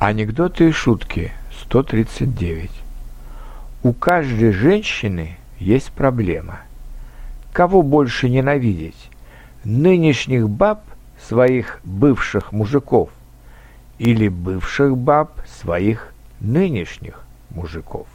Анекдоты и шутки 139. У каждой женщины есть проблема. Кого больше ненавидеть? Нынешних баб, своих бывших мужиков, или бывших баб, своих нынешних мужиков?